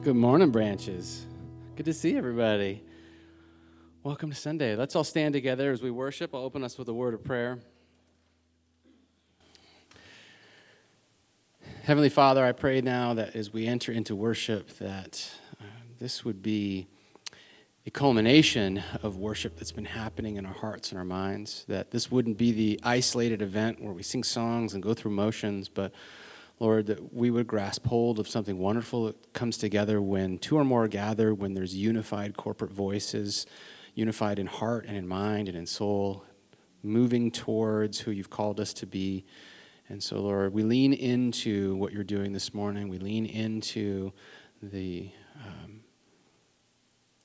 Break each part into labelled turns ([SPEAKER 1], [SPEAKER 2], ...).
[SPEAKER 1] Good morning, branches. Good to see everybody. Welcome to Sunday. Let's all stand together as we worship. I'll open us with a word of prayer. Heavenly Father, I pray now that as we enter into worship, that uh, this would be a culmination of worship that's been happening in our hearts and our minds. That this wouldn't be the isolated event where we sing songs and go through motions, but Lord, that we would grasp hold of something wonderful that comes together when two or more gather, when there's unified corporate voices, unified in heart and in mind and in soul, moving towards who you've called us to be. And so, Lord, we lean into what you're doing this morning. We lean into the, um,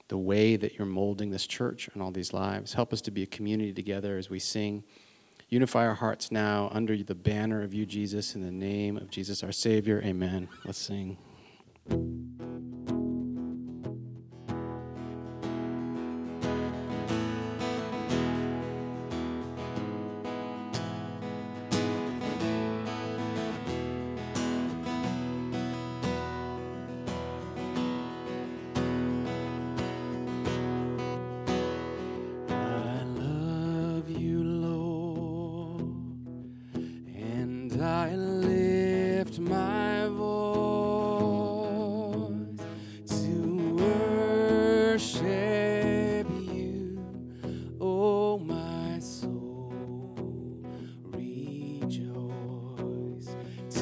[SPEAKER 1] the way that you're molding this church and all these lives. Help us to be a community together as we sing. Unify our hearts now under the banner of you, Jesus, in the name of Jesus, our Savior. Amen. Let's sing.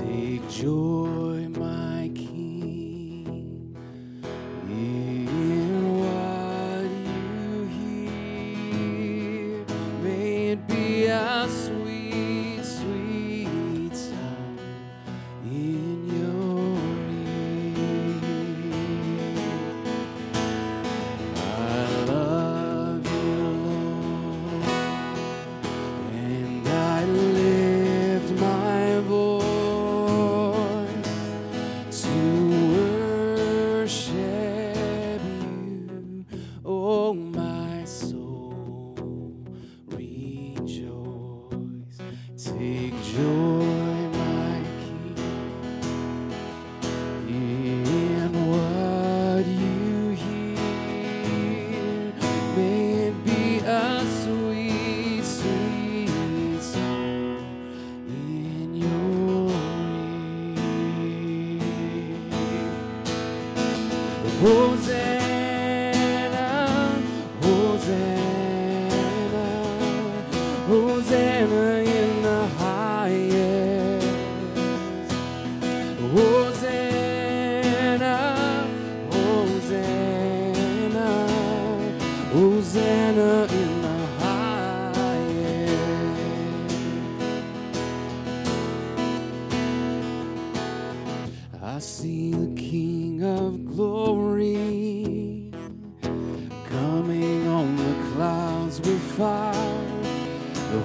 [SPEAKER 1] Take joy.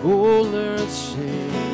[SPEAKER 1] all earth shakes.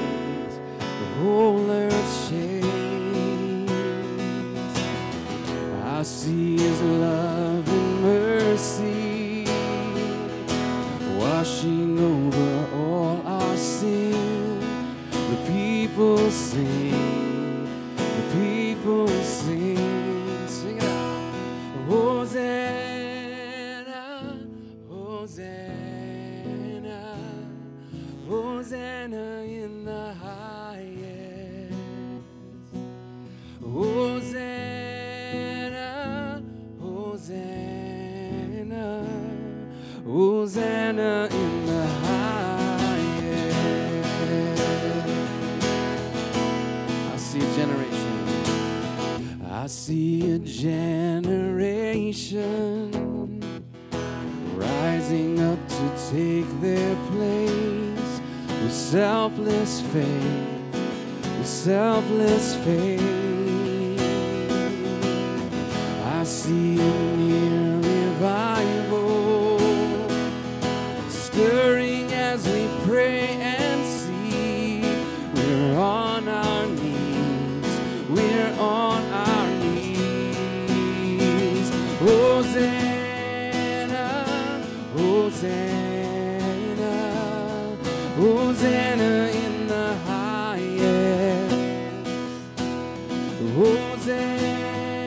[SPEAKER 1] Hosanna,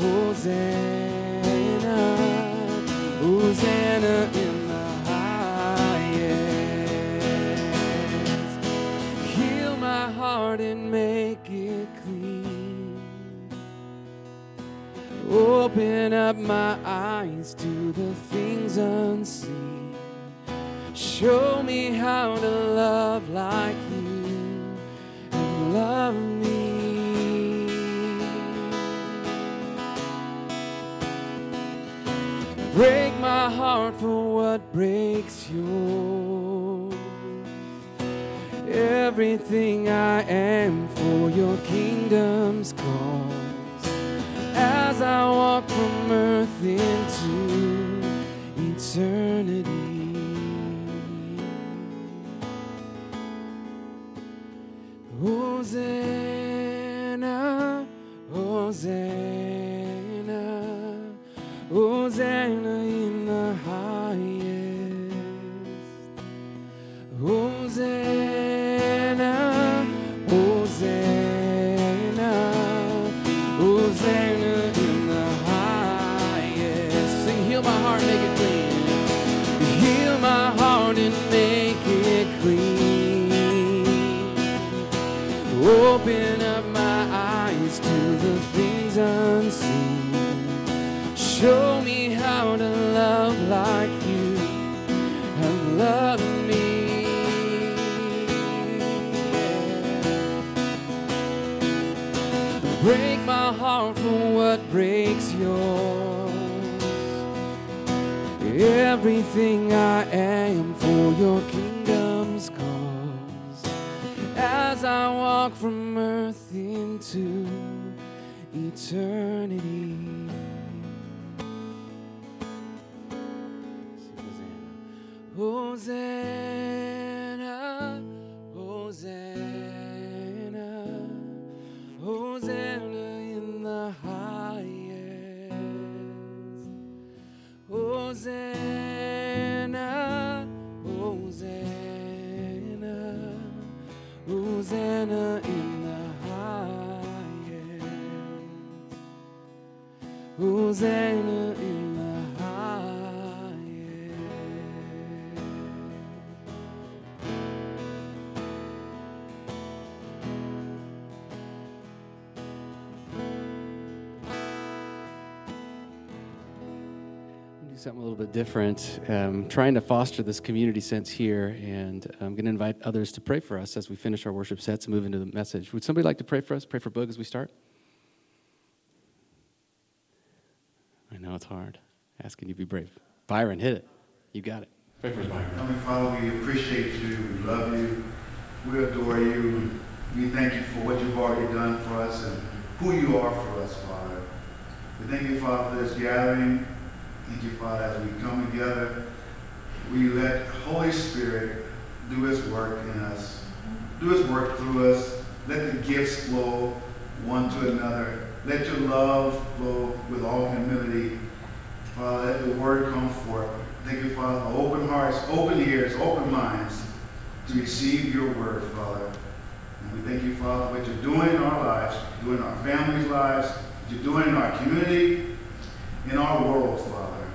[SPEAKER 1] Hosanna, Hosanna in the highest. Heal my heart and make it clean. Open up my eyes to the things unseen. Show me how to love like you and love Break my heart for what breaks yours. Everything I am for your kingdom's cause. As I walk from earth into eternity. Hosanna, Hosanna, Break my heart for what breaks yours. Everything I am for your kingdom's cause. As I walk from earth into eternity. Hosanna, Hosanna in the
[SPEAKER 2] do something a little bit different. Um, trying to foster this community sense here, and I'm going to invite others to pray for us as we finish our worship sets and move into the message. Would somebody like to pray for us? Pray for Boog as we start? Know it's hard. Asking you to be brave. Byron, hit it. You got it. Pray for us, Byron.
[SPEAKER 3] Heavenly Father, we appreciate you, we love you, we adore you. We thank you for what you've already done for us and who you are for us, Father. We thank you, Father, for this gathering. Thank you, Father, as we come together. We let Holy Spirit do his work in us, do his work through us. Let the gifts flow one to another. Let your love flow with all humility. Father, let the word come forth. Thank you, Father, for open hearts, open ears, open minds to receive your word, Father. And we thank you, Father, for what you're doing in our lives, doing in our families' lives, what you're doing in our community, in our world, Father.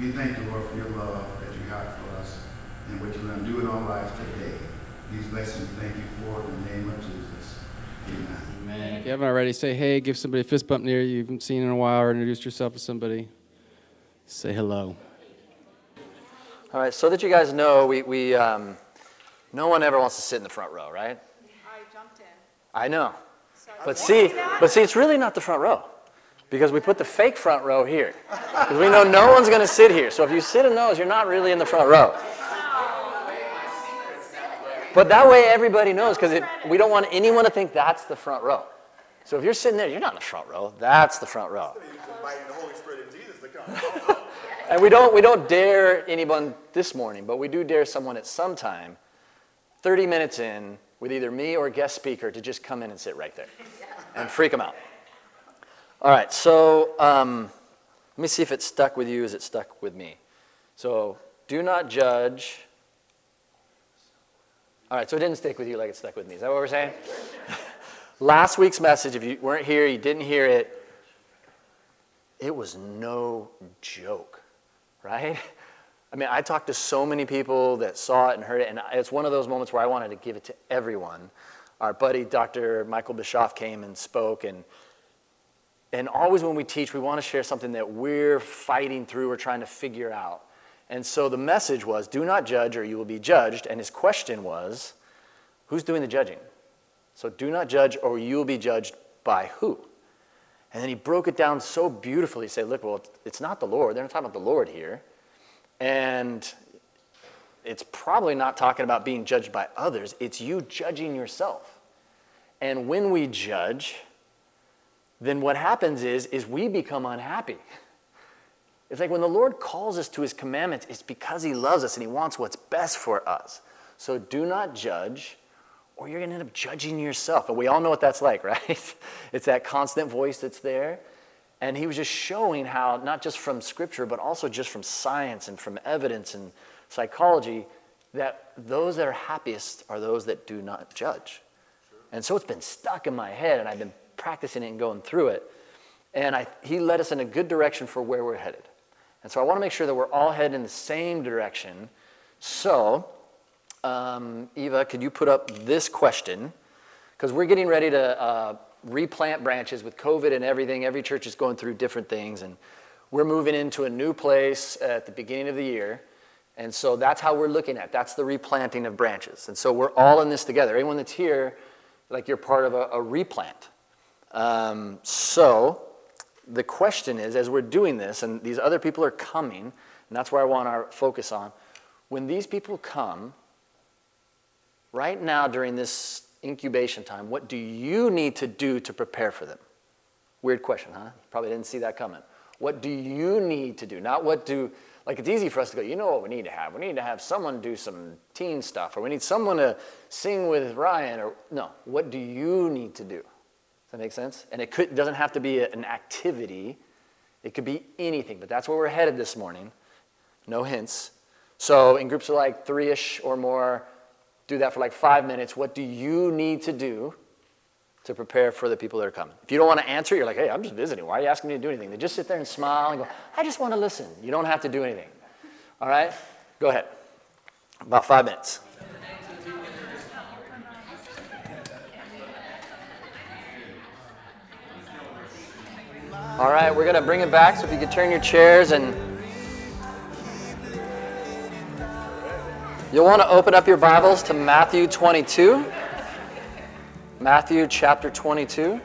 [SPEAKER 3] We thank you, Lord, for your love that you have for us and what you're going to do in our lives today. These blessings, thank you for in the name of Jesus. Amen.
[SPEAKER 2] Amen. If you haven't already, say hey, give somebody a fist bump near you you haven't seen in a while, or introduce yourself to somebody. Say hello.
[SPEAKER 4] All right, so that you guys know, we, we um, no one ever wants to sit in the front row, right?
[SPEAKER 5] I jumped in.
[SPEAKER 4] I know.
[SPEAKER 5] Sorry.
[SPEAKER 4] But see, but see, it's really not the front row. Because we put the fake front row here. Because we know no one's going to sit here. So if you sit in those, you're not really in the front row. But that way everybody knows, because we don't want anyone to think that's the front row. So if you're sitting there, you're not in the front row. That's the front row.
[SPEAKER 6] inviting the Holy Spirit and Jesus to come.
[SPEAKER 4] And we don't, we don't dare anyone this morning, but we do dare someone at some time, 30 minutes in, with either me or a guest speaker, to just come in and sit right there and freak them out. All right, so um, let me see if it stuck with you as it stuck with me. So do not judge. All right, so it didn't stick with you like it stuck with me. Is that what we're saying? Last week's message, if you weren't here, you didn't hear it, it was no joke, right? I mean, I talked to so many people that saw it and heard it, and it's one of those moments where I wanted to give it to everyone. our buddy Dr. Michael Bischoff came and spoke. And, and always when we teach, we want to share something that we're fighting through or trying to figure out. And so the message was do not judge or you will be judged. And his question was who's doing the judging? So do not judge or you will be judged by who? And then he broke it down so beautifully. He said, Look, well, it's not the Lord. They're not talking about the Lord here. And it's probably not talking about being judged by others, it's you judging yourself. And when we judge, then what happens is, is we become unhappy. It's like when the Lord calls us to his commandments, it's because he loves us and he wants what's best for us. So do not judge or you're going to end up judging yourself. And we all know what that's like, right? it's that constant voice that's there. And he was just showing how, not just from scripture, but also just from science and from evidence and psychology, that those that are happiest are those that do not judge. And so it's been stuck in my head, and I've been practicing it and going through it. And I, he led us in a good direction for where we're headed. And so I want to make sure that we're all headed in the same direction. So, um, Eva, could you put up this question? Because we're getting ready to uh, replant branches with COVID and everything. Every church is going through different things, and we're moving into a new place at the beginning of the year. And so that's how we're looking at. That's the replanting of branches. And so we're all in this together. Anyone that's here, like you're part of a, a replant. Um, so the question is, as we're doing this, and these other people are coming, and that's where I want our focus on. When these people come, right now during this incubation time, what do you need to do to prepare for them? Weird question, huh? Probably didn't see that coming. What do you need to do? Not what do, like it's easy for us to go, you know what we need to have? We need to have someone do some teen stuff, or we need someone to sing with Ryan, or no, what do you need to do? Does that make sense? And it could, doesn't have to be an activity, it could be anything, but that's where we're headed this morning. No hints. So in groups of like three ish or more, do that for like five minutes. What do you need to do to prepare for the people that are coming? If you don't want to answer, you're like, hey, I'm just visiting. Why are you asking me to do anything? They just sit there and smile and go, I just want to listen. You don't have to do anything. All right? Go ahead. About five minutes. All right, we're going to bring it back. So if you could turn your chairs and You'll want to open up your Bibles to Matthew 22. Matthew chapter 22.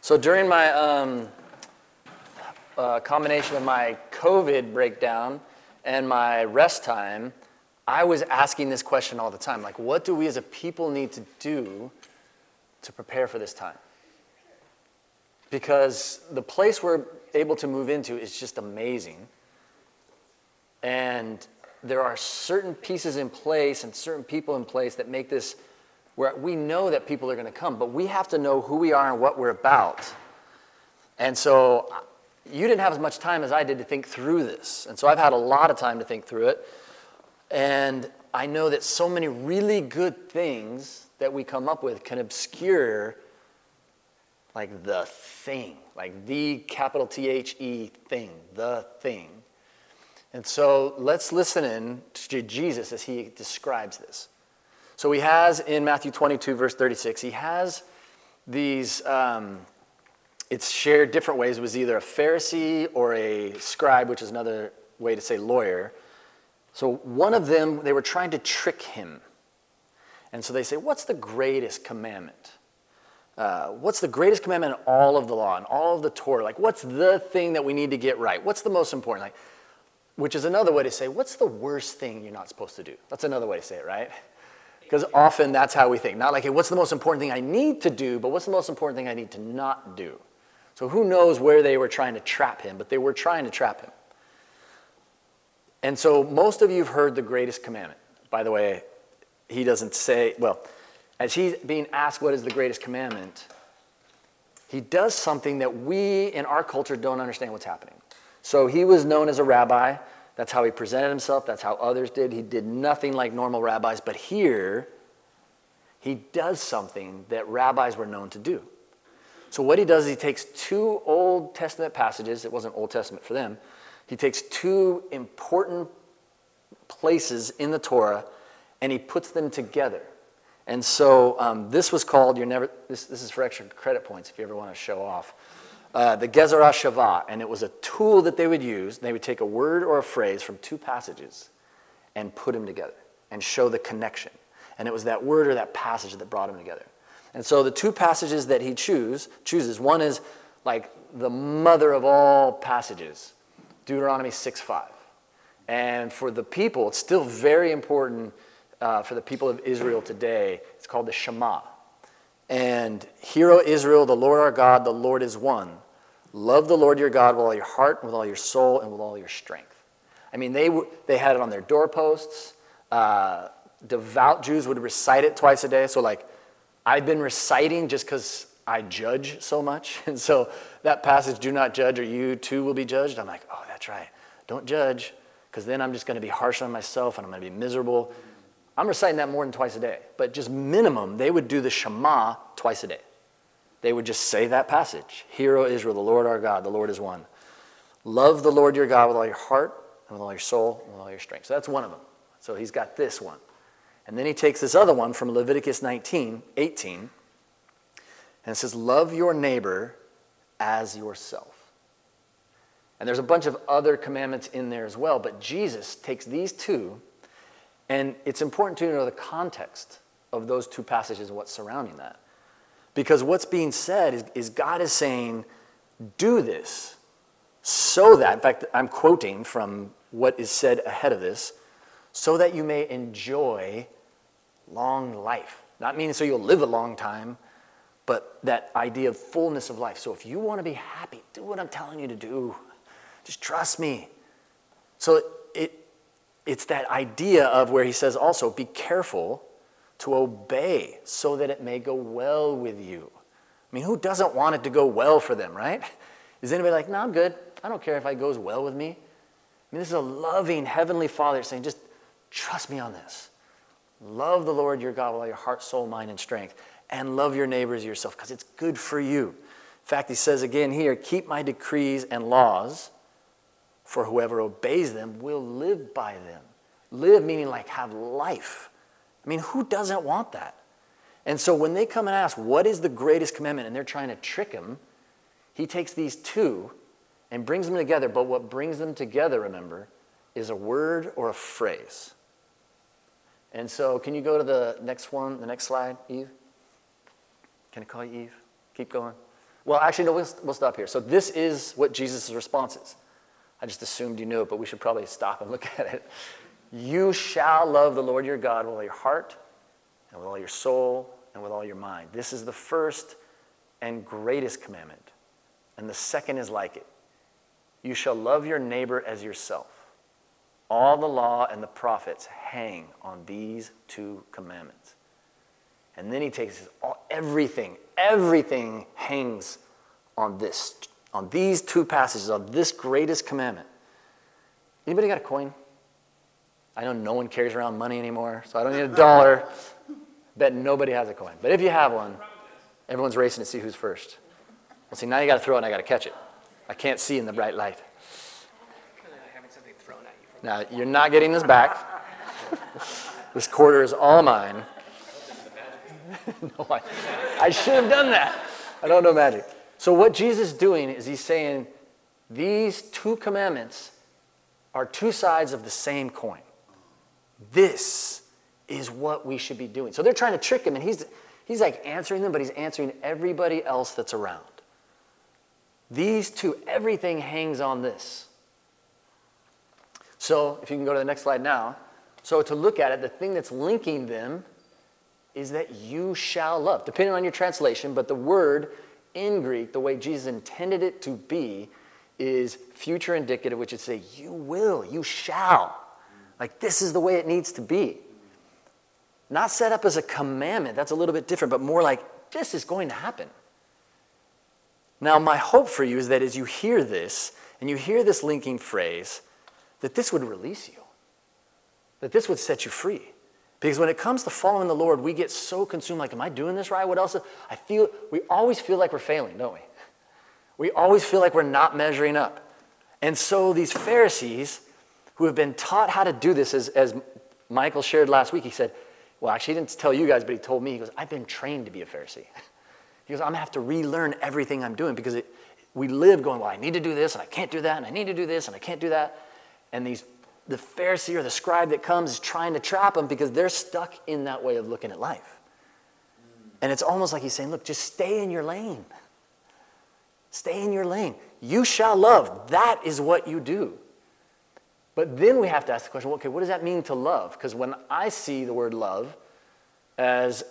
[SPEAKER 4] So during my um, uh, combination of my COVID breakdown and my rest time, I was asking this question all the time like, what do we as a people need to do to prepare for this time? Because the place we're able to move into is just amazing. And there are certain pieces in place and certain people in place that make this where we know that people are going to come, but we have to know who we are and what we're about. And so you didn't have as much time as I did to think through this. And so I've had a lot of time to think through it. And I know that so many really good things that we come up with can obscure like the thing, like the capital T H E thing, the thing. And so let's listen in to Jesus as he describes this. So he has in Matthew 22, verse 36, he has these, um, it's shared different ways. It was either a Pharisee or a scribe, which is another way to say lawyer. So one of them, they were trying to trick him. And so they say, What's the greatest commandment? Uh, what's the greatest commandment in all of the law and all of the Torah? Like, what's the thing that we need to get right? What's the most important? Like, which is another way to say, what's the worst thing you're not supposed to do? That's another way to say it, right? Because often that's how we think. Not like, hey, what's the most important thing I need to do, but what's the most important thing I need to not do? So who knows where they were trying to trap him, but they were trying to trap him. And so most of you have heard the greatest commandment. By the way, he doesn't say, well, as he's being asked what is the greatest commandment, he does something that we in our culture don't understand what's happening. So he was known as a rabbi. That's how he presented himself. That's how others did. He did nothing like normal rabbis. But here, he does something that rabbis were known to do. So what he does is he takes two Old Testament passages. It wasn't Old Testament for them. He takes two important places in the Torah and he puts them together. And so um, this was called, you're never, this, this is for extra credit points if you ever want to show off. Uh, the Gezerah Shavah, and it was a tool that they would use. They would take a word or a phrase from two passages and put them together and show the connection. And it was that word or that passage that brought them together. And so the two passages that he choose, chooses, one is like the mother of all passages, Deuteronomy 6 5. And for the people, it's still very important uh, for the people of Israel today. It's called the Shema. And hear, O Israel, the Lord our God, the Lord is one. Love the Lord your God with all your heart, with all your soul, and with all your strength. I mean, they, they had it on their doorposts. Uh, devout Jews would recite it twice a day. So, like, I've been reciting just because I judge so much. And so that passage, do not judge, or you too will be judged. I'm like, oh, that's right. Don't judge, because then I'm just going to be harsh on myself and I'm going to be miserable. I'm reciting that more than twice a day. But just minimum, they would do the Shema twice a day. They would just say that passage Hear, O Israel, the Lord our God, the Lord is one. Love the Lord your God with all your heart and with all your soul and with all your strength. So that's one of them. So he's got this one. And then he takes this other one from Leviticus 19, 18, and it says, Love your neighbor as yourself. And there's a bunch of other commandments in there as well, but Jesus takes these two, and it's important to know the context of those two passages and what's surrounding that. Because what's being said is, is God is saying, Do this so that, in fact, I'm quoting from what is said ahead of this, so that you may enjoy long life. Not meaning so you'll live a long time, but that idea of fullness of life. So if you want to be happy, do what I'm telling you to do. Just trust me. So it's that idea of where he says also, be careful to obey so that it may go well with you. I mean, who doesn't want it to go well for them, right? Is anybody like, no, I'm good. I don't care if it goes well with me. I mean, this is a loving Heavenly Father saying, just trust me on this. Love the Lord your God with all your heart, soul, mind, and strength, and love your neighbors yourself because it's good for you. In fact, he says again here, keep my decrees and laws, for whoever obeys them will live by them. Live meaning like have life. I mean, who doesn't want that? And so when they come and ask, what is the greatest commandment, and they're trying to trick him, he takes these two and brings them together. But what brings them together, remember, is a word or a phrase. And so, can you go to the next one, the next slide, Eve? Can I call you Eve? Keep going. Well, actually, no, we'll, we'll stop here. So, this is what Jesus' response is. I just assumed you knew it, but we should probably stop and look at it. You shall love the Lord your God with all your heart, and with all your soul, and with all your mind. This is the first and greatest commandment. And the second is like it You shall love your neighbor as yourself. All the law and the prophets hang on these two commandments. And then he takes all, everything, everything hangs on this, on these two passages, on this greatest commandment. Anybody got a coin? I know no one carries around money anymore, so I don't need a dollar. Bet nobody has a coin. But if you have one, everyone's racing to see who's first. Well, see, now you got to throw it and I got to catch it. I can't see in the bright light. Now, you're not getting this back. this quarter is all mine. no, I, I should have done that. I don't know magic. So, what Jesus is doing is he's saying these two commandments are two sides of the same coin. This is what we should be doing. So, they're trying to trick him, and he's, he's like answering them, but he's answering everybody else that's around. These two, everything hangs on this. So, if you can go to the next slide now. So, to look at it, the thing that's linking them is that you shall love, depending on your translation, but the word in Greek, the way Jesus intended it to be, is future indicative, which is say, you will, you shall. Like, this is the way it needs to be. Not set up as a commandment, that's a little bit different, but more like, this is going to happen. Now, my hope for you is that as you hear this, and you hear this linking phrase, that this would release you, that this would set you free. Because when it comes to following the Lord, we get so consumed like, am I doing this right? What else? I feel, we always feel like we're failing, don't we? We always feel like we're not measuring up. And so these Pharisees, who have been taught how to do this, as, as Michael shared last week, he said, well, actually, he didn't tell you guys, but he told me, he goes, I've been trained to be a Pharisee. He goes, I'm gonna have to relearn everything I'm doing because it, we live going, well, I need to do this and I can't do that and I need to do this and I can't do that. And these, the Pharisee or the scribe that comes is trying to trap them because they're stuck in that way of looking at life. And it's almost like he's saying, look, just stay in your lane. Stay in your lane. You shall love. That is what you do. But then we have to ask the question okay, what does that mean to love? Because when I see the word love as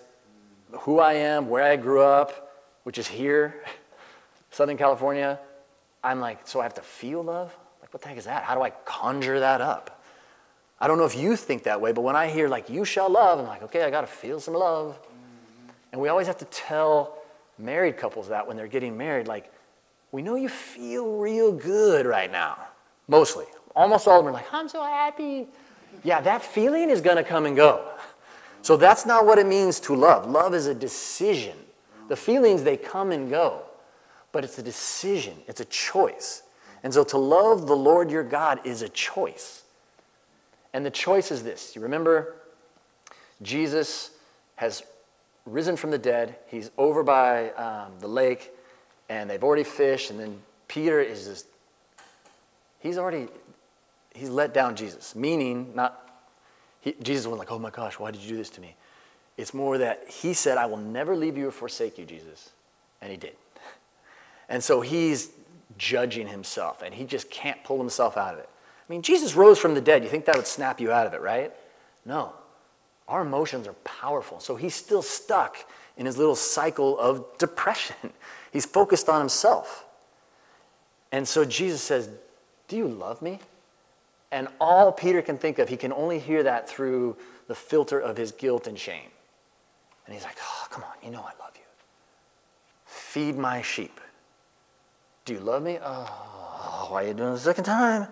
[SPEAKER 4] who I am, where I grew up, which is here, Southern California, I'm like, so I have to feel love? Like, what the heck is that? How do I conjure that up? I don't know if you think that way, but when I hear, like, you shall love, I'm like, okay, I got to feel some love. And we always have to tell married couples that when they're getting married, like, we know you feel real good right now. Mostly. Almost all of them are like, I'm so happy. Yeah, that feeling is going to come and go. So that's not what it means to love. Love is a decision. The feelings, they come and go, but it's a decision, it's a choice. And so to love the Lord your God is a choice. And the choice is this you remember, Jesus has risen from the dead, he's over by um, the lake, and they've already fished, and then Peter is just, he's already, he's let down Jesus, meaning not he, Jesus wasn't like, oh my gosh, why did you do this to me? It's more that he said, I will never leave you or forsake you, Jesus. And he did. And so he's judging himself, and he just can't pull himself out of it. I mean, Jesus rose from the dead. You think that would snap you out of it, right? No. Our emotions are powerful. So he's still stuck in his little cycle of depression. He's focused on himself. And so Jesus says, Do you love me? And all Peter can think of, he can only hear that through the filter of his guilt and shame. And he's like, Oh, come on, you know I love you. Feed my sheep. Do you love me? Oh, why are you doing it a second time?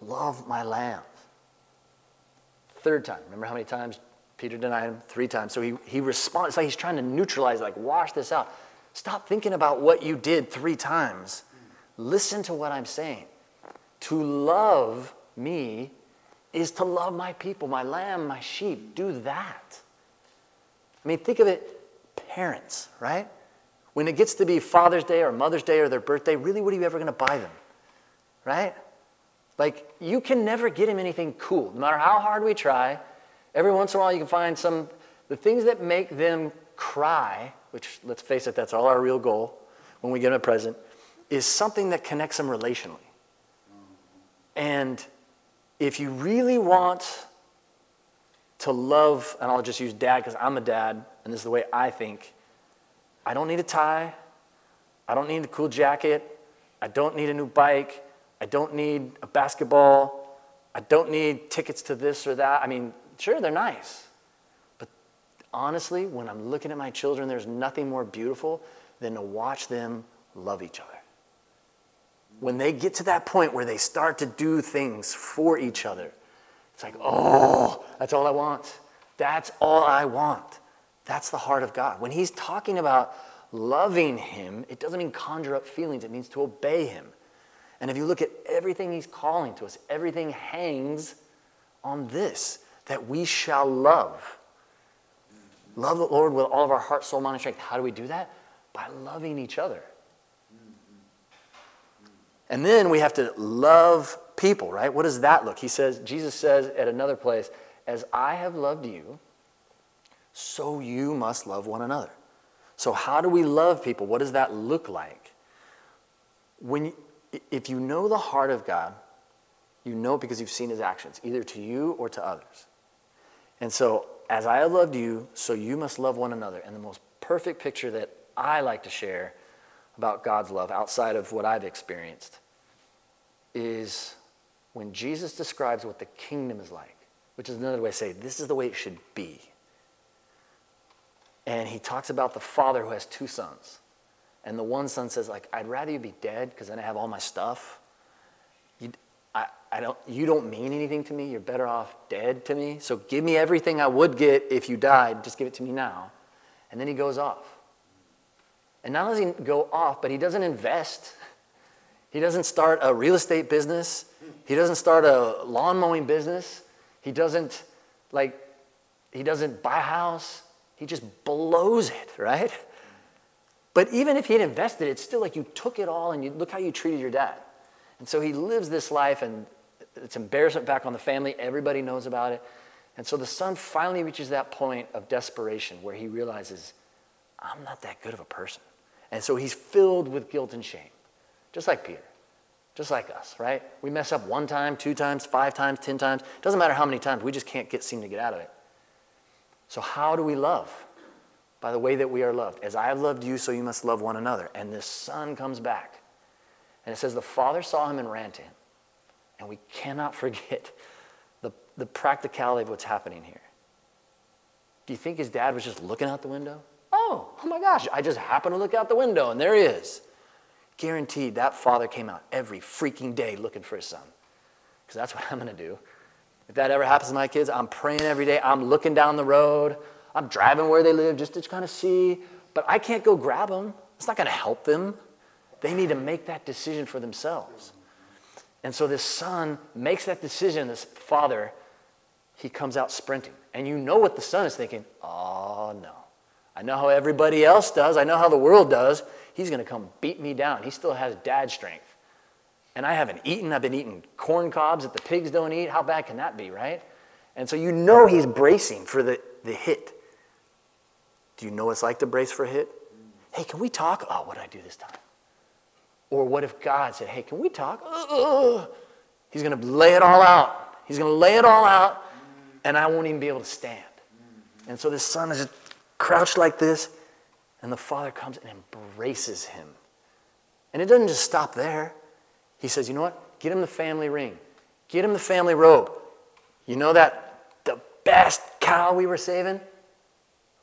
[SPEAKER 4] Love my lambs. Third time. Remember how many times Peter denied him? Three times. So he, he responds. It's like he's trying to neutralize, like, wash this out. Stop thinking about what you did three times. Listen to what I'm saying. To love me is to love my people, my lamb, my sheep. Do that. I mean, think of it, parents, right? When it gets to be Father's Day or Mother's Day or their birthday, really, what are you ever going to buy them? Right? Like, you can never get him anything cool. No matter how hard we try, every once in a while you can find some, the things that make them cry, which, let's face it, that's all our real goal when we get them a present, is something that connects them relationally. And if you really want to love, and I'll just use dad because I'm a dad, and this is the way I think. I don't need a tie. I don't need a cool jacket. I don't need a new bike. I don't need a basketball. I don't need tickets to this or that. I mean, sure, they're nice. But honestly, when I'm looking at my children, there's nothing more beautiful than to watch them love each other when they get to that point where they start to do things for each other, it's like, oh, that's all I want. That's all I want. That's the heart of God. When He's talking about loving Him, it doesn't mean conjure up feelings, it means to obey Him. And if you look at everything He's calling to us, everything hangs on this that we shall love. Love the Lord with all of our heart, soul, mind, and strength. How do we do that? By loving each other. And then we have to love people, right? What does that look? He says, Jesus says at another place, as I have loved you, so you must love one another. So how do we love people? What does that look like? When if you know the heart of God, you know it because you've seen his actions, either to you or to others. And so, as I have loved you, so you must love one another. And the most perfect picture that I like to share about God's love outside of what I've experienced is when Jesus describes what the kingdom is like, which is another way to say this is the way it should be. And he talks about the father who has two sons. And the one son says, like, I'd rather you be dead because then I have all my stuff. You, I, I don't, you don't mean anything to me. You're better off dead to me. So give me everything I would get if you died. Just give it to me now. And then he goes off. And not only does he go off, but he doesn't invest. He doesn't start a real estate business. He doesn't start a lawn mowing business. He doesn't like he doesn't buy a house. He just blows it, right? But even if he had invested, it's still like you took it all and you look how you treated your dad. And so he lives this life and it's embarrassment back on the family. Everybody knows about it. And so the son finally reaches that point of desperation where he realizes, I'm not that good of a person. And so he's filled with guilt and shame, just like Peter, just like us, right? We mess up one time, two times, five times, ten times. Doesn't matter how many times, we just can't get, seem to get out of it. So, how do we love? By the way that we are loved. As I have loved you, so you must love one another. And this son comes back. And it says, The father saw him and ran to him. And we cannot forget the, the practicality of what's happening here. Do you think his dad was just looking out the window? Oh, oh my gosh, I just happened to look out the window and there he is. Guaranteed that father came out every freaking day looking for his son. Because that's what I'm going to do. If that ever happens to my kids, I'm praying every day. I'm looking down the road. I'm driving where they live just to kind of see. But I can't go grab them. It's not going to help them. They need to make that decision for themselves. And so this son makes that decision, this father, he comes out sprinting. And you know what the son is thinking oh no. I know how everybody else does, I know how the world does. He's going to come beat me down. He still has dad strength. And I haven't eaten. I've been eating corn cobs that the pigs don't eat. How bad can that be, right? And so you know he's bracing for the, the hit. Do you know what it's like to brace for a hit? Hey, can we talk? Oh, what did I do this time? Or what if God said, hey, can we talk? Uh, he's going to lay it all out. He's going to lay it all out, and I won't even be able to stand. And so this son is crouched like this, and the father comes and embraces him. And it doesn't just stop there. He says, you know what? Get him the family ring. Get him the family robe. You know that the best cow we were saving?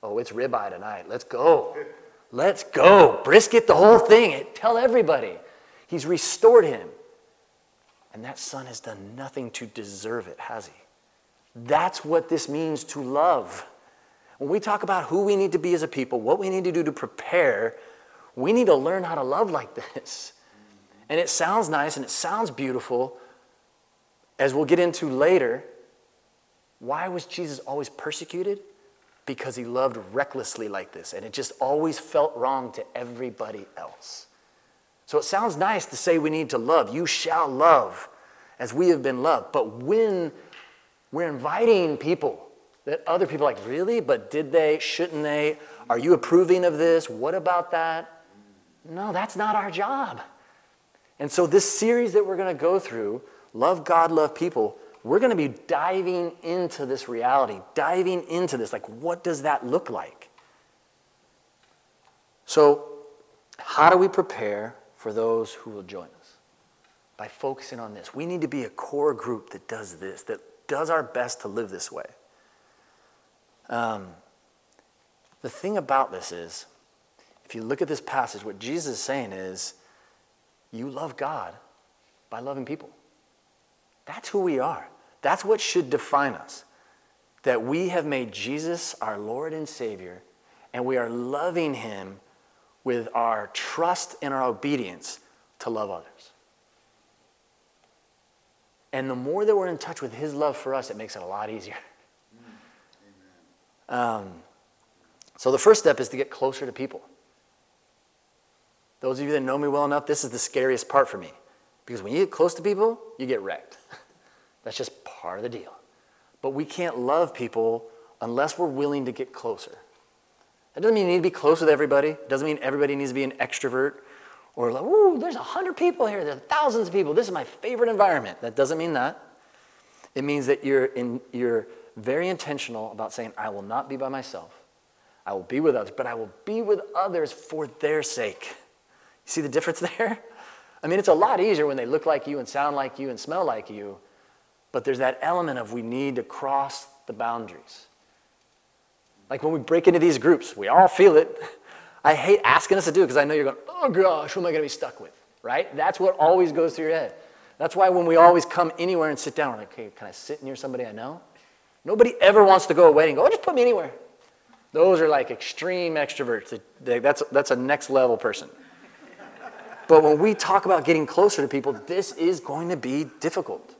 [SPEAKER 4] Oh, it's ribeye tonight. Let's go. Let's go. Brisket, the whole thing. Tell everybody. He's restored him. And that son has done nothing to deserve it, has he? That's what this means to love. When we talk about who we need to be as a people, what we need to do to prepare, we need to learn how to love like this. And it sounds nice and it sounds beautiful, as we'll get into later. Why was Jesus always persecuted? Because he loved recklessly like this, and it just always felt wrong to everybody else. So it sounds nice to say we need to love. You shall love as we have been loved. But when we're inviting people that other people like, really? But did they? Shouldn't they? Are you approving of this? What about that? No, that's not our job. And so, this series that we're going to go through, Love God, Love People, we're going to be diving into this reality, diving into this. Like, what does that look like? So, how do we prepare for those who will join us? By focusing on this. We need to be a core group that does this, that does our best to live this way. Um, the thing about this is, if you look at this passage, what Jesus is saying is, you love God by loving people. That's who we are. That's what should define us. That we have made Jesus our Lord and Savior, and we are loving Him with our trust and our obedience to love others. And the more that we're in touch with His love for us, it makes it a lot easier. Um, so the first step is to get closer to people. Those of you that know me well enough, this is the scariest part for me. Because when you get close to people, you get wrecked. That's just part of the deal. But we can't love people unless we're willing to get closer. That doesn't mean you need to be close with everybody. It doesn't mean everybody needs to be an extrovert or like, ooh, there's a hundred people here. There's thousands of people. This is my favorite environment. That doesn't mean that. It means that you're, in, you're very intentional about saying, I will not be by myself. I will be with others, but I will be with others for their sake. See the difference there? I mean, it's a lot easier when they look like you and sound like you and smell like you, but there's that element of we need to cross the boundaries. Like when we break into these groups, we all feel it. I hate asking us to do it because I know you're going, oh gosh, who am I going to be stuck with? Right? That's what always goes through your head. That's why when we always come anywhere and sit down, we're like, okay, can I sit near somebody I know? Nobody ever wants to go away and go, oh, just put me anywhere. Those are like extreme extroverts. That's, that's a next level person. But when we talk about getting closer to people, this is going to be difficult.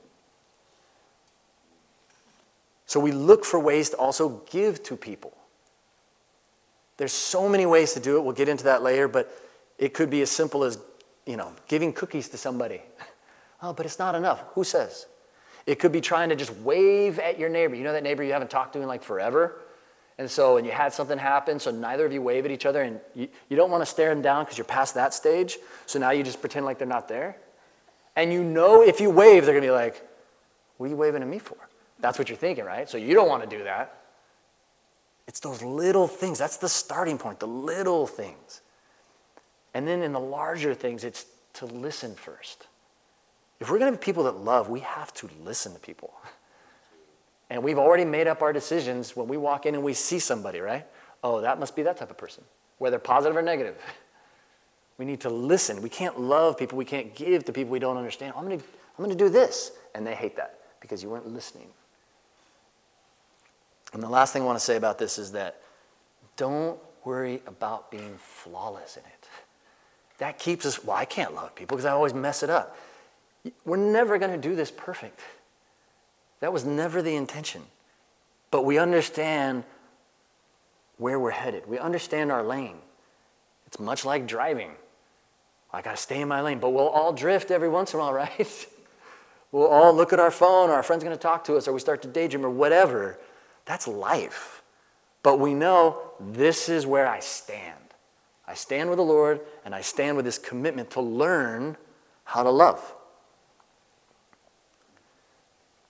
[SPEAKER 4] So we look for ways to also give to people. There's so many ways to do it. We'll get into that later, but it could be as simple as, you know, giving cookies to somebody. Oh, but it's not enough. Who says? It could be trying to just wave at your neighbor. You know that neighbor you haven't talked to in like forever? And so, and you had something happen, so neither of you wave at each other, and you, you don't want to stare them down because you're past that stage, so now you just pretend like they're not there. And you know if you wave, they're going to be like, What are you waving at me for? That's what you're thinking, right? So you don't want to do that. It's those little things. That's the starting point, the little things. And then in the larger things, it's to listen first. If we're going to be people that love, we have to listen to people. And we've already made up our decisions when we walk in and we see somebody, right? Oh, that must be that type of person, whether positive or negative. We need to listen. We can't love people. We can't give to people we don't understand. I'm going to, I'm going to do this. And they hate that because you weren't listening. And the last thing I want to say about this is that don't worry about being flawless in it. That keeps us, well, I can't love people because I always mess it up. We're never going to do this perfect. That was never the intention. But we understand where we're headed, we understand our lane. It's much like driving. I got to stay in my lane, but we'll all drift every once in a while, right? we'll all look at our phone, or our friend's to talk to us, or we start to daydream, or whatever. That's life. But we know this is where I stand. I stand with the Lord, and I stand with this commitment to learn how to love.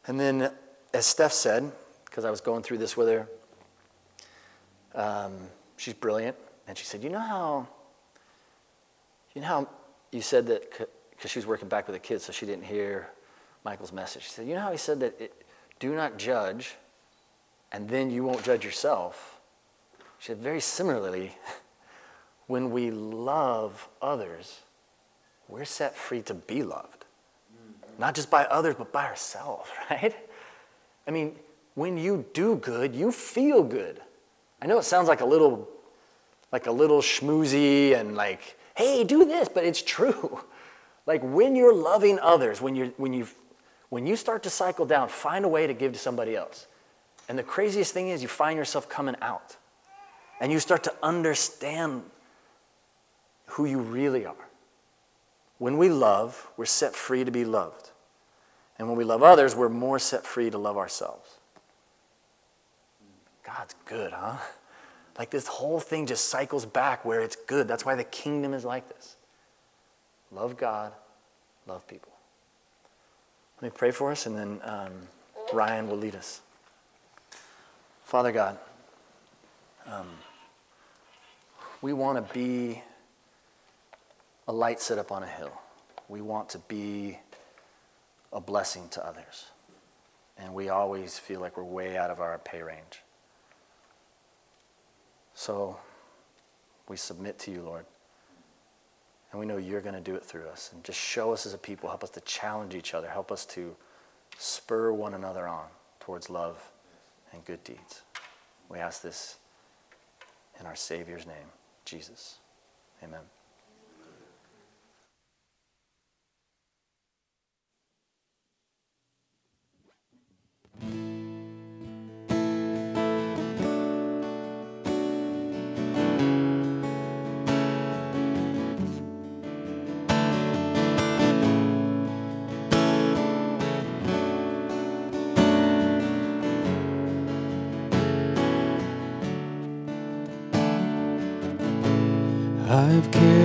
[SPEAKER 4] And then, as Steph said, because I was going through this with her, um, she's brilliant, and she said, "You know how, you know how you said that because she was working back with the kids, so she didn't hear Michael's message. She said, "You know how he said that it, do not judge, and then you won't judge yourself." She said, very similarly, when we love others, we're set free to be loved not just by others, but by ourselves, right? I mean, when you do good, you feel good. I know it sounds like a little, like a little schmoozy and like, hey, do this, but it's true. Like when you're loving others, when you when you when you start to cycle down, find a way to give to somebody else. And the craziest thing is you find yourself coming out. And you start to understand who you really are. When we love, we're set free to be loved. And when we love others, we're more set free to love ourselves. God's good, huh? Like this whole thing just cycles back where it's good. That's why the kingdom is like this. Love God, love people. Let me pray for us, and then um, Ryan will lead us. Father God, um, we want to be a light set up on a hill. We want to be a blessing to others. And we always feel like we're way out of our pay range. So we submit to you, Lord. And we know you're going to do it through us. And just show us as a people, help us to challenge each other, help us to spur one another on towards love and good deeds. We ask this in our Savior's name, Jesus. Amen.
[SPEAKER 1] I've carried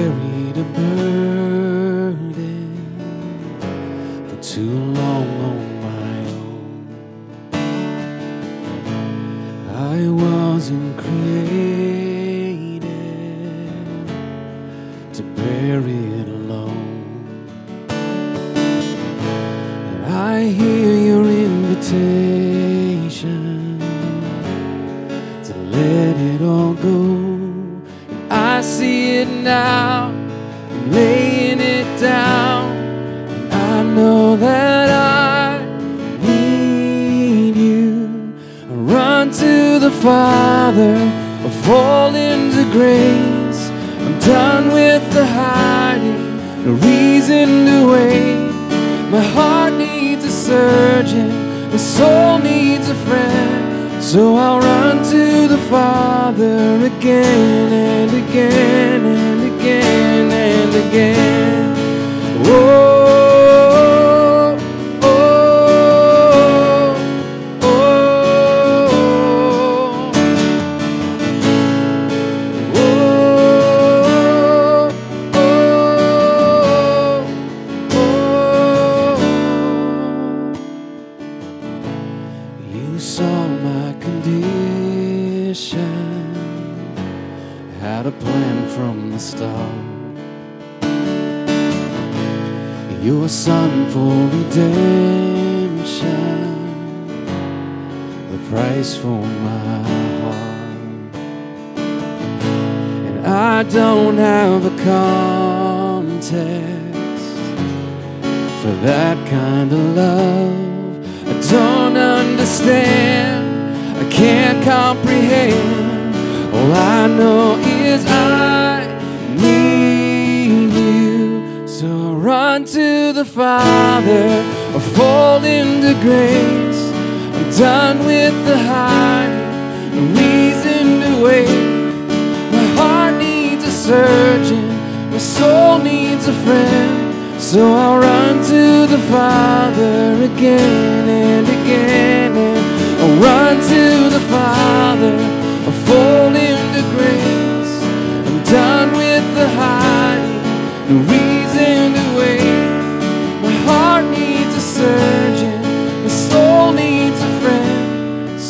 [SPEAKER 1] And again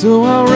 [SPEAKER 1] So I'll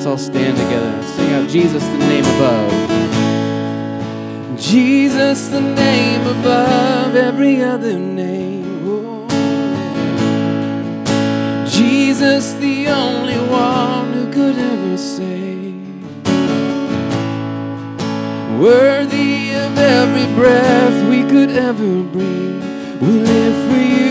[SPEAKER 7] Let's all stand together and sing out Jesus the name above.
[SPEAKER 1] Jesus the name above every other name. Oh. Jesus the only one who could ever save. Worthy of every breath we could ever breathe. We live for you.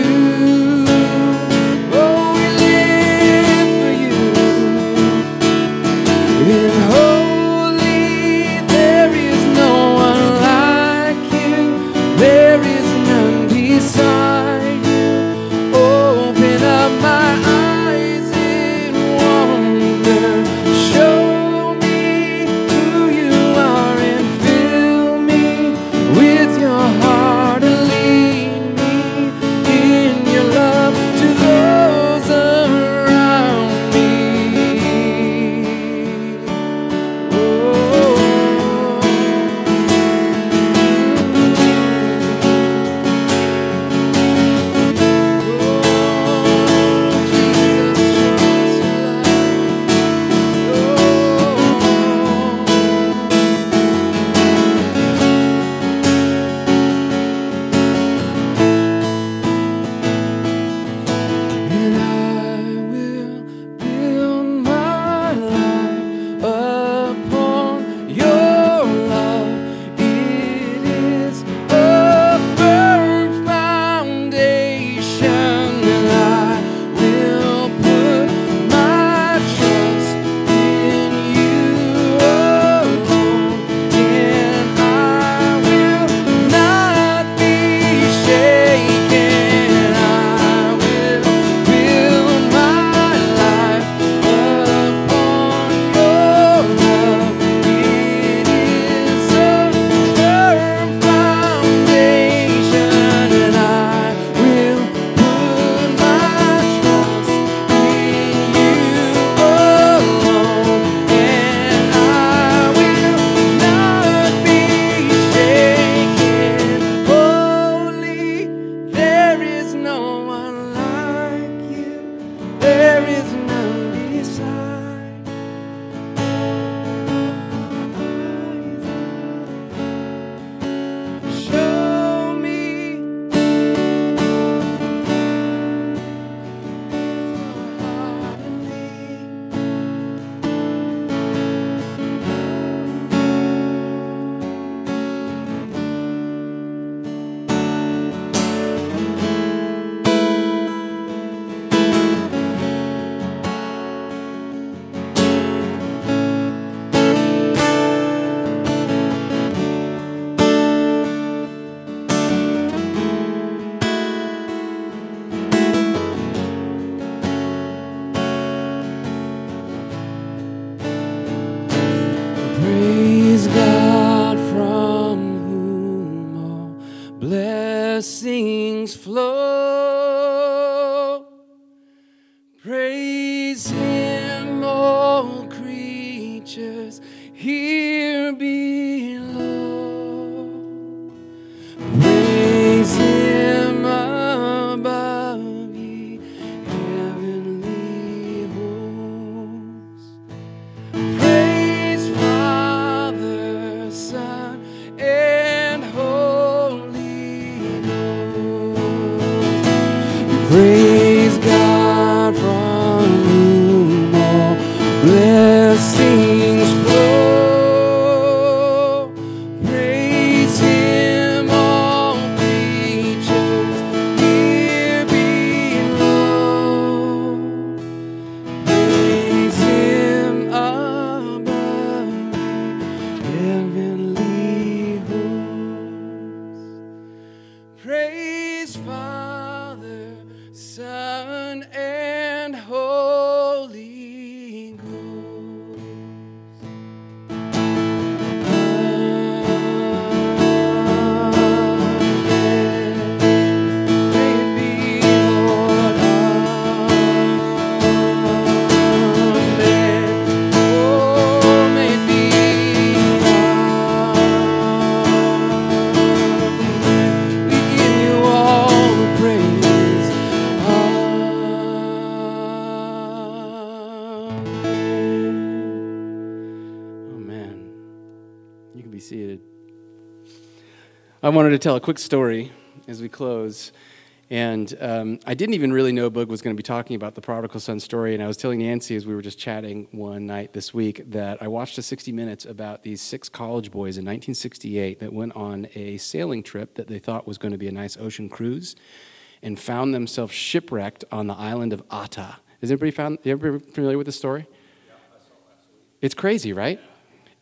[SPEAKER 1] Wanted to tell a quick story as we close. And um, I didn't even really know Boog was going to be talking about the prodigal son story. And I was telling Nancy as we were just chatting one night this week that I watched a 60 Minutes about these six college boys in 1968 that went on a sailing trip that they thought was going to be a nice ocean cruise and found themselves shipwrecked on the island of Ata. Is anybody, found, everybody familiar with the story? I. It's crazy, right?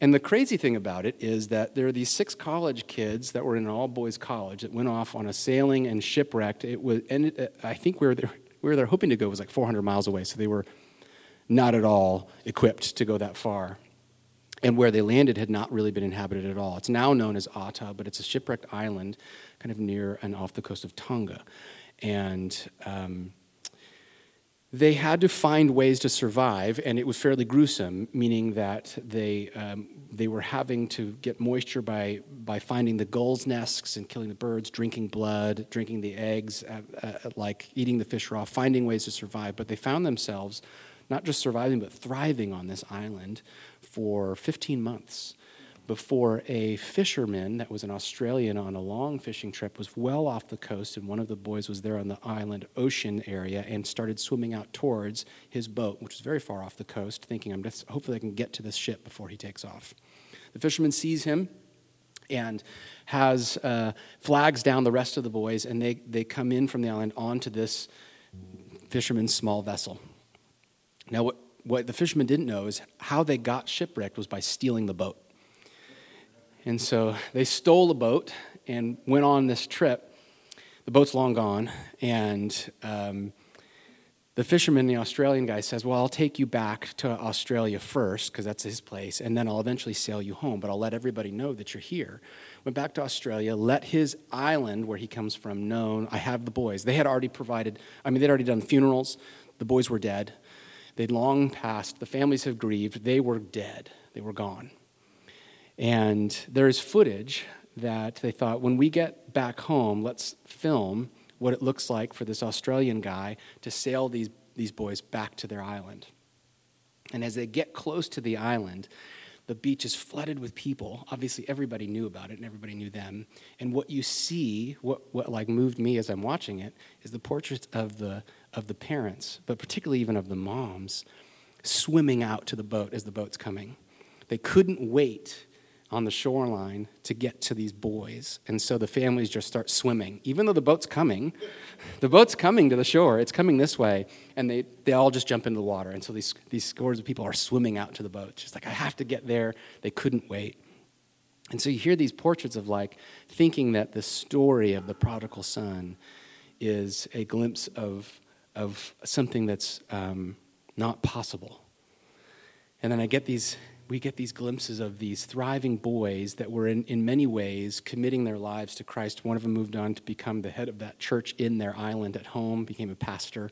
[SPEAKER 1] And the crazy thing about it is that there are these six college kids that were in an all boys college that went off on a sailing and shipwrecked. It was, and it, I think where they're, where they're hoping to go was like 400 miles away, so they were not at all equipped to go that far. And where they landed had not really been inhabited at all. It's now known as Ata, but it's a shipwrecked island kind of near and off the coast of Tonga. And um, they had to find ways to survive, and it was fairly gruesome, meaning that they, um, they were having to get moisture by, by finding the gulls' nests and killing the birds, drinking blood, drinking the eggs, uh, uh, like eating the fish raw, finding ways to survive. But they found themselves not just surviving, but thriving on this island for 15 months before a fisherman that was an Australian on a long fishing trip was well off the coast, and one of the boys was there on the island ocean area and started swimming out towards his boat, which was very far off the coast, thinking, I'm just, hopefully I can get to this ship before he takes off. The fisherman sees him and has uh, flags down the rest of the boys, and they, they come in from the island onto this fisherman's small vessel. Now, what, what the fisherman didn't know is how they got shipwrecked was by stealing the boat. And so they stole a boat and went on this trip. The boat's long gone, and um, the fisherman, the Australian guy, says, Well, I'll take you back to Australia first, because that's his place, and then I'll eventually sail you home, but I'll let everybody know that you're here. Went back to Australia, let his island, where he comes from, known. I have the boys. They had already provided, I mean, they'd already done funerals. The boys were dead. They'd long passed. The families have grieved. They were dead, they were gone. And there's footage that they thought when we get back home, let's film what it looks like for this Australian guy to sail these, these boys back to their island. And as they get close to the island, the beach is flooded with people. Obviously, everybody knew about it and everybody knew them. And what you see, what, what like moved me as I'm watching it, is the portraits of the, of the parents, but particularly even of the moms, swimming out to the boat as the boat's coming. They couldn't wait on the shoreline to get to these boys. And so the families just start swimming. Even though the boat's coming, the boat's coming to the shore, it's coming this way, and they, they all just jump into the water. And so these, these scores of people are swimming out to the boat. Just like, I have to get there. They couldn't wait. And so you hear these portraits of like thinking that the story of the prodigal son is a glimpse of, of something that's um, not possible. And then I get these we get these glimpses of these thriving boys that were, in, in many ways, committing their lives to Christ. One of them moved on to become the head of that church in their island at home, became a pastor.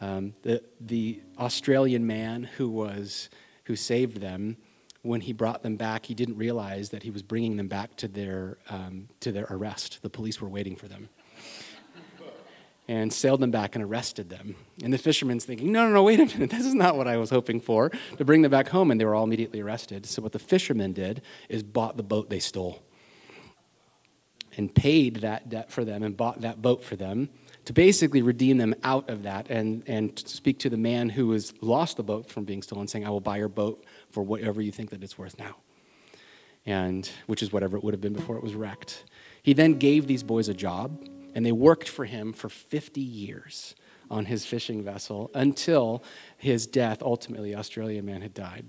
[SPEAKER 1] Um, the, the Australian man who, was, who saved them, when he brought them back, he didn't realize that he was bringing them back to their, um, to their arrest. The police were waiting for them and sailed them back and arrested them. And the fisherman's thinking, no, no, no, wait a minute, this is not what I was hoping for, to bring them back home. And they were all immediately arrested. So what the fishermen did is bought the boat they stole and paid that debt for them and bought that boat for them to basically redeem them out of that and, and speak to the man who has lost the boat from being stolen, saying, I will buy your boat for whatever you think that it's worth now. And which is whatever it would have been before it was wrecked. He then gave these boys a job and they worked for him for 50 years on his fishing vessel until his death. Ultimately, Australian man had died.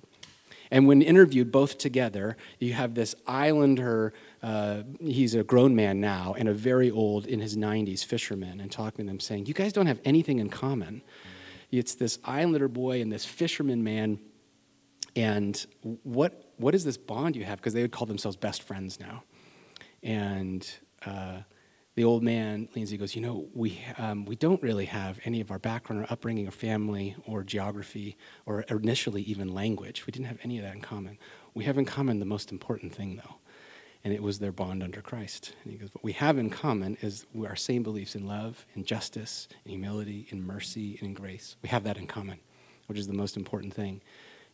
[SPEAKER 1] And when interviewed both together, you have this islander, uh, he's a grown man now, and a very old, in his 90s, fisherman, and talking to them saying, You guys don't have anything in common. It's this islander boy and this fisherman man. And what, what is this bond you have? Because they would call themselves best friends now. And uh, the old man leans he goes, You know, we, um, we don't really have any of our background or upbringing or family or geography or initially even language. We didn't have any of that in common. We have in common the most important thing, though, and it was their bond under Christ. And he goes, What we have in common is our same beliefs in love, in justice, in humility, in mercy, and in grace. We have that in common, which is the most important thing.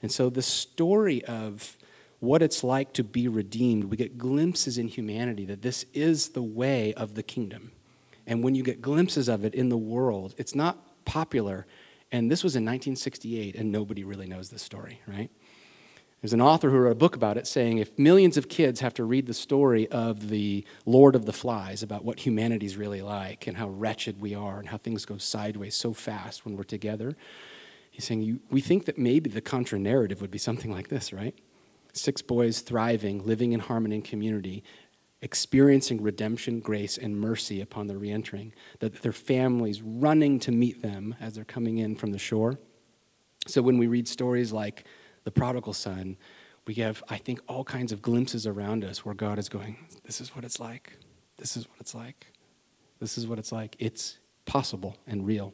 [SPEAKER 1] And so the story of what it's like to be redeemed. We get glimpses in humanity that this is the way of the kingdom. And when you get glimpses of it in the world, it's not popular. And this was in 1968, and nobody really knows this story, right? There's an author who wrote a book about it saying if millions of kids have to read the story of the Lord of the Flies about what humanity's really like and how wretched we are and how things go sideways so fast when we're together, he's saying you, we think that maybe the contra narrative would be something like this, right? Six boys thriving, living in harmony and community, experiencing redemption, grace, and mercy upon their reentering, that their families running to meet them as they're coming in from the shore. So when we read stories like the prodigal son, we have, I think, all kinds of glimpses around us where God is going, This is what it's like. This is what it's like. This is what it's like. It's possible and real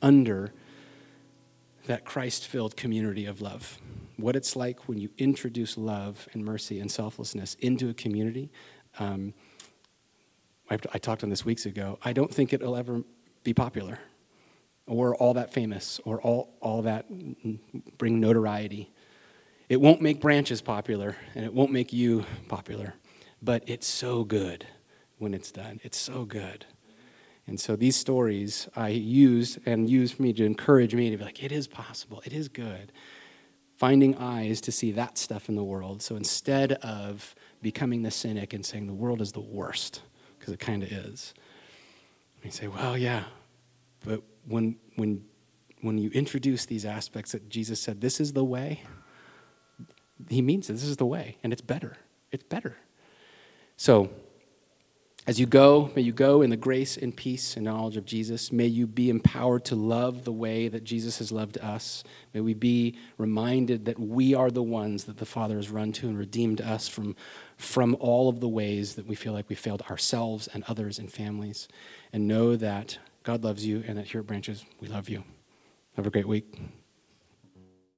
[SPEAKER 1] under that Christ filled community of love. What it's like when you introduce love and mercy and selflessness into a community. Um, I, I talked on this weeks ago. I don't think it'll ever be popular or all that famous or all, all that bring notoriety. It won't make branches popular and it won't make you popular, but it's so good when it's done. It's so good. And so these stories I use and use for me to encourage me to be like, it is possible, it is good. Finding eyes to see that stuff in the world. So instead of becoming the cynic and saying the world is the worst, because it kind of is, you say, well, yeah, but when, when, when you introduce these aspects that Jesus said, this is the way, he means it. This is the way, and it's better. It's better. So, as you go, may you go in the grace and peace and knowledge of Jesus. May you be empowered to love the way that Jesus has loved us. May we be reminded that we are the ones that the Father has run to and redeemed us from, from all of the ways that we feel like we failed ourselves and others and families. And know that God loves you and that here at Branches, we love you. Have a great week.